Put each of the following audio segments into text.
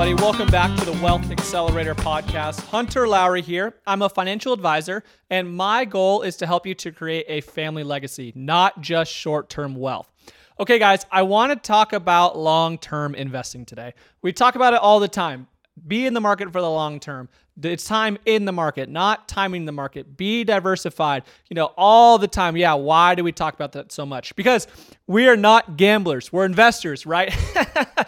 Everybody? Welcome back to the Wealth Accelerator podcast. Hunter Lowry here. I'm a financial advisor, and my goal is to help you to create a family legacy, not just short term wealth. Okay, guys, I want to talk about long term investing today. We talk about it all the time. Be in the market for the long term. It's time in the market, not timing the market. Be diversified, you know, all the time. Yeah, why do we talk about that so much? Because we are not gamblers, we're investors, right?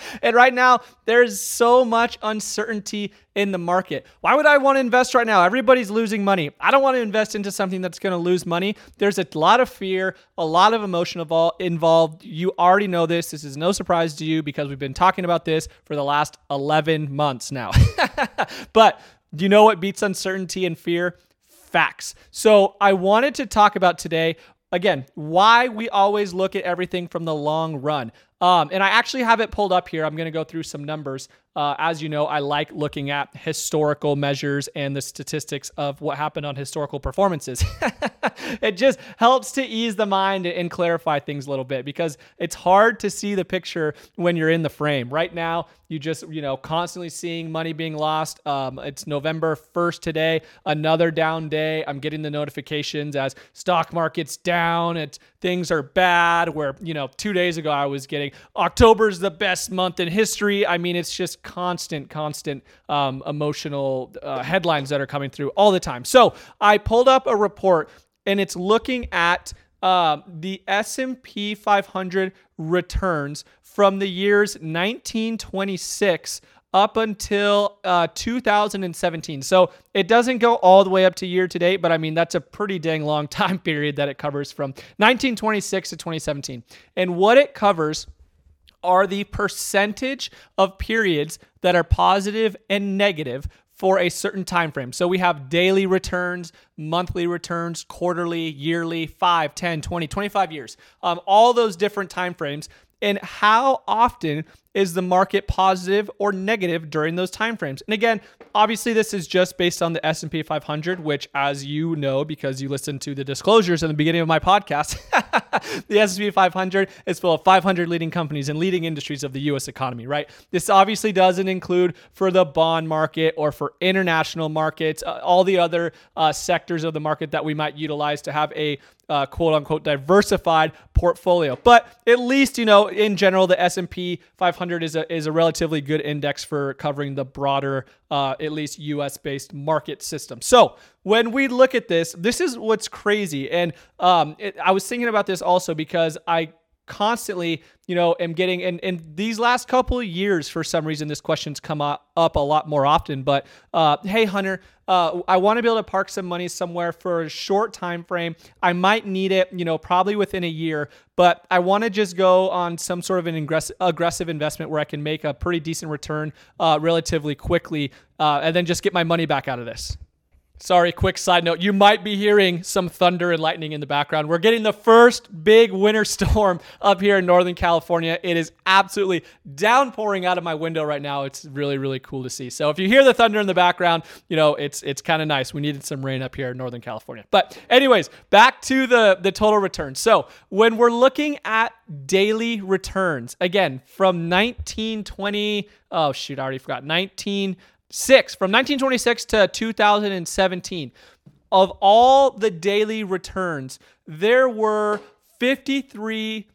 and right now, there's so much uncertainty in the market. Why would I want to invest right now? Everybody's losing money. I don't want to invest into something that's going to lose money. There's a lot of fear, a lot of emotion involved. You already know this. This is no surprise to you because we've been talking about this for the last 11 months now. but do you know what beats uncertainty and fear? Facts. So I wanted to talk about today again why we always look at everything from the long run. Um, and I actually have it pulled up here. I'm going to go through some numbers. Uh, as you know, I like looking at historical measures and the statistics of what happened on historical performances. it just helps to ease the mind and clarify things a little bit because it's hard to see the picture when you're in the frame. Right now, you just, you know, constantly seeing money being lost. Um, it's November 1st today, another down day. I'm getting the notifications as stock market's down, it's things are bad. Where, you know, two days ago I was getting October's the best month in history. I mean, it's just constant, constant um, emotional uh, headlines that are coming through all the time. So I pulled up a report and it's looking at uh, the S&P 500 returns from the years 1926 up until uh, 2017. So it doesn't go all the way up to year to date, but I mean, that's a pretty dang long time period that it covers from 1926 to 2017. And what it covers are the percentage of periods that are positive and negative for a certain time frame. So we have daily returns, monthly returns, quarterly, yearly, 5, 10, 20, 25 years. Um, all those different time frames and how often is the market positive or negative during those timeframes? And again, obviously this is just based on the S&P 500, which as you know because you listened to the disclosures in the beginning of my podcast, the S&P 500 is full of 500 leading companies and leading industries of the US economy, right? This obviously doesn't include for the bond market or for international markets, uh, all the other uh, sectors of the market that we might utilize to have a uh, quote unquote diversified portfolio. But at least you know in general the S&P 500 is a is a relatively good index for covering the broader uh, at least US based market system. So when we look at this, this is what's crazy. And um, it, I was thinking about this also because I constantly, you know, am getting and in these last couple of years for some reason this question's come up, up a lot more often. But uh, hey, Hunter, uh, I want to be able to park some money somewhere for a short time frame. I might need it, you know, probably within a year, but I want to just go on some sort of an aggressive, aggressive investment where I can make a pretty decent return uh, relatively quickly, uh, and then just get my money back out of this. Sorry, quick side note. You might be hearing some thunder and lightning in the background. We're getting the first big winter storm up here in Northern California. It is absolutely downpouring out of my window right now. It's really, really cool to see. So if you hear the thunder in the background, you know, it's it's kind of nice. We needed some rain up here in Northern California. But anyways, back to the the total return. So when we're looking at daily returns, again, from 1920, oh shoot, I already forgot. 19 Six, from 1926 to 2017, of all the daily returns, there were 53%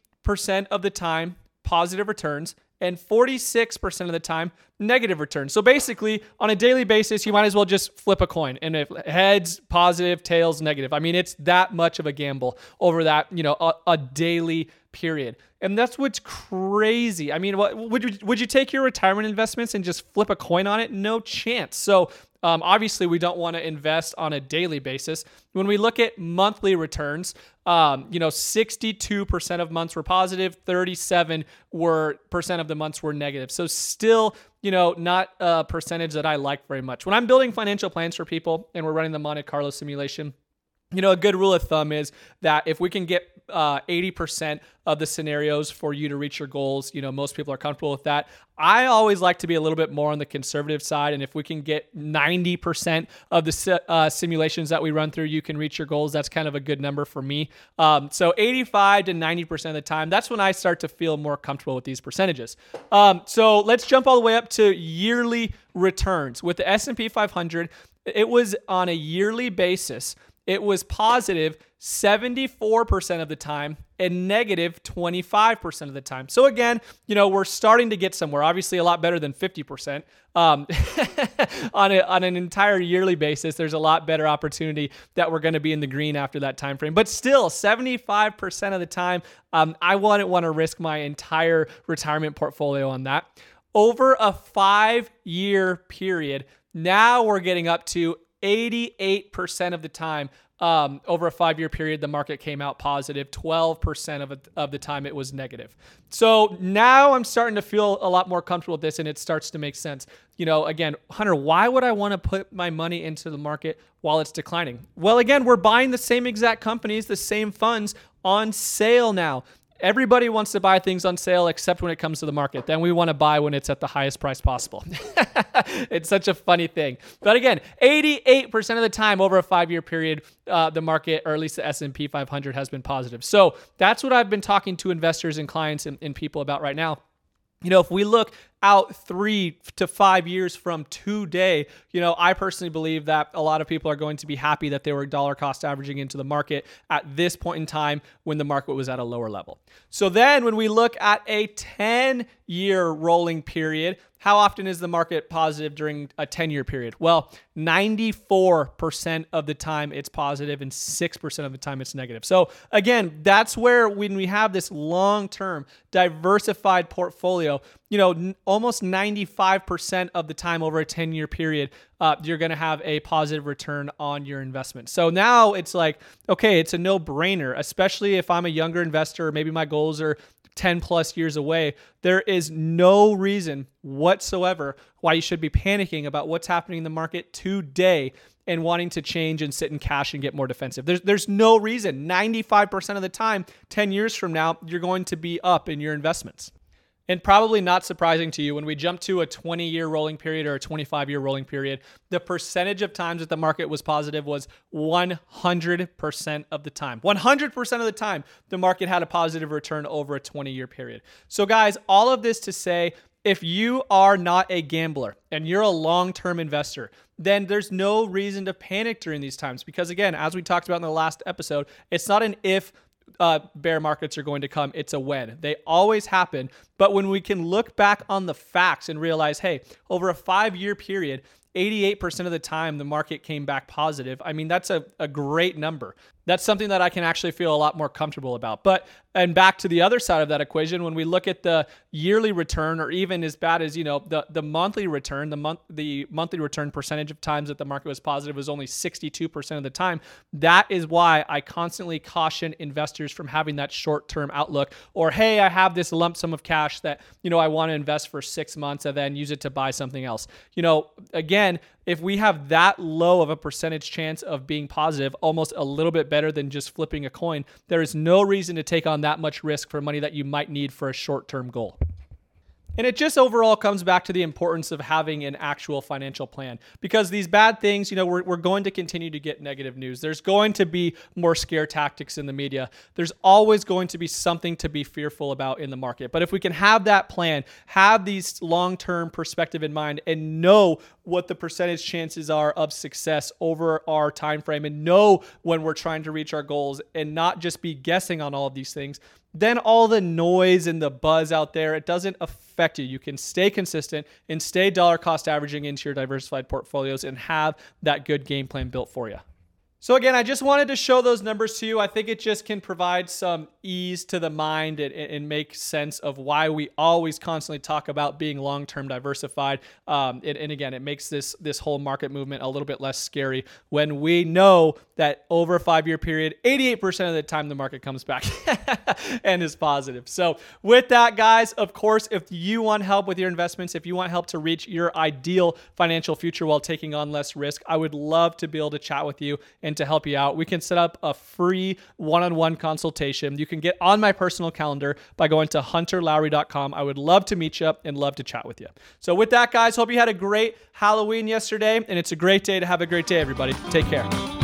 of the time positive returns and 46% of the time negative returns. So basically, on a daily basis, you might as well just flip a coin and if heads positive, tails negative. I mean, it's that much of a gamble over that, you know, a, a daily period. And that's what's crazy. I mean, what would you would you take your retirement investments and just flip a coin on it? No chance. So um, obviously, we don't want to invest on a daily basis. When we look at monthly returns, um, you know, 62% of months were positive, 37 were percent of the months were negative. So still, you know, not a percentage that I like very much. When I'm building financial plans for people and we're running the Monte Carlo simulation, you know, a good rule of thumb is that if we can get uh, 80% of the scenarios for you to reach your goals, you know, most people are comfortable with that. I always like to be a little bit more on the conservative side. And if we can get 90% of the uh, simulations that we run through, you can reach your goals. That's kind of a good number for me. Um, so 85 to 90% of the time, that's when I start to feel more comfortable with these percentages. Um, so let's jump all the way up to yearly returns. With the S&P 500, it was on a yearly basis it was positive 74% of the time and negative 25% of the time. So again, you know, we're starting to get somewhere. Obviously, a lot better than 50%. Um, on, a, on an entire yearly basis, there's a lot better opportunity that we're going to be in the green after that time frame. But still, 75% of the time, um, I wouldn't want to risk my entire retirement portfolio on that. Over a five year period, now we're getting up to 88% of the time um, over a five year period, the market came out positive. 12% of, it, of the time it was negative. So now I'm starting to feel a lot more comfortable with this and it starts to make sense. You know, again, Hunter, why would I want to put my money into the market while it's declining? Well, again, we're buying the same exact companies, the same funds on sale now. Everybody wants to buy things on sale except when it comes to the market. Then we want to buy when it's at the highest price possible. it's such a funny thing. But again, 88% of the time over a 5-year period, uh, the market or at least the S&P 500 has been positive. So, that's what I've been talking to investors and clients and, and people about right now. You know, if we look out three to five years from today, you know, I personally believe that a lot of people are going to be happy that they were dollar cost averaging into the market at this point in time when the market was at a lower level. So then when we look at a 10 year rolling period, how often is the market positive during a 10 year period? Well, 94% of the time it's positive and 6% of the time it's negative. So, again, that's where when we have this long term diversified portfolio, you know, almost 95% of the time over a 10 year period, uh, you're going to have a positive return on your investment. So now it's like, okay, it's a no brainer, especially if I'm a younger investor, maybe my goals are 10 plus years away. There is no reason whatsoever why you should be panicking about what's happening in the market today and wanting to change and sit in cash and get more defensive. There's there's no reason. 95% of the time, 10 years from now, you're going to be up in your investments. And probably not surprising to you, when we jump to a 20 year rolling period or a 25 year rolling period, the percentage of times that the market was positive was 100% of the time. 100% of the time, the market had a positive return over a 20 year period. So, guys, all of this to say, if you are not a gambler and you're a long term investor, then there's no reason to panic during these times. Because, again, as we talked about in the last episode, it's not an if uh, bear markets are going to come. It's a when. They always happen. But when we can look back on the facts and realize, hey, over a five year period, 88% of the time the market came back positive. I mean, that's a, a great number. That's something that I can actually feel a lot more comfortable about. But and back to the other side of that equation, when we look at the yearly return, or even as bad as you know the the monthly return, the month the monthly return percentage of times that the market was positive was only 62% of the time. That is why I constantly caution investors from having that short term outlook. Or hey, I have this lump sum of cash that you know I want to invest for six months and then use it to buy something else. You know, again, if we have that low of a percentage chance of being positive, almost a little bit better than just flipping a coin, there is no reason to take on that much risk for money that you might need for a short term goal. And it just overall comes back to the importance of having an actual financial plan because these bad things, you know, we're, we're going to continue to get negative news. There's going to be more scare tactics in the media. There's always going to be something to be fearful about in the market. But if we can have that plan, have these long term perspective in mind, and know what the percentage chances are of success over our time frame and know when we're trying to reach our goals and not just be guessing on all of these things, then all the noise and the buzz out there, it doesn't affect you. You can stay consistent and stay dollar cost averaging into your diversified portfolios and have that good game plan built for you. So again, I just wanted to show those numbers to you. I think it just can provide some ease to the mind and, and make sense of why we always constantly talk about being long-term diversified. Um, and, and again, it makes this this whole market movement a little bit less scary when we know that over a five-year period, 88% of the time the market comes back and is positive. So with that, guys, of course, if you want help with your investments, if you want help to reach your ideal financial future while taking on less risk, I would love to be able to chat with you and to help you out. We can set up a free one on one consultation. You can get on my personal calendar by going to hunterlowry.com. I would love to meet you and love to chat with you. So, with that, guys, hope you had a great Halloween yesterday, and it's a great day to have a great day, everybody. Take care.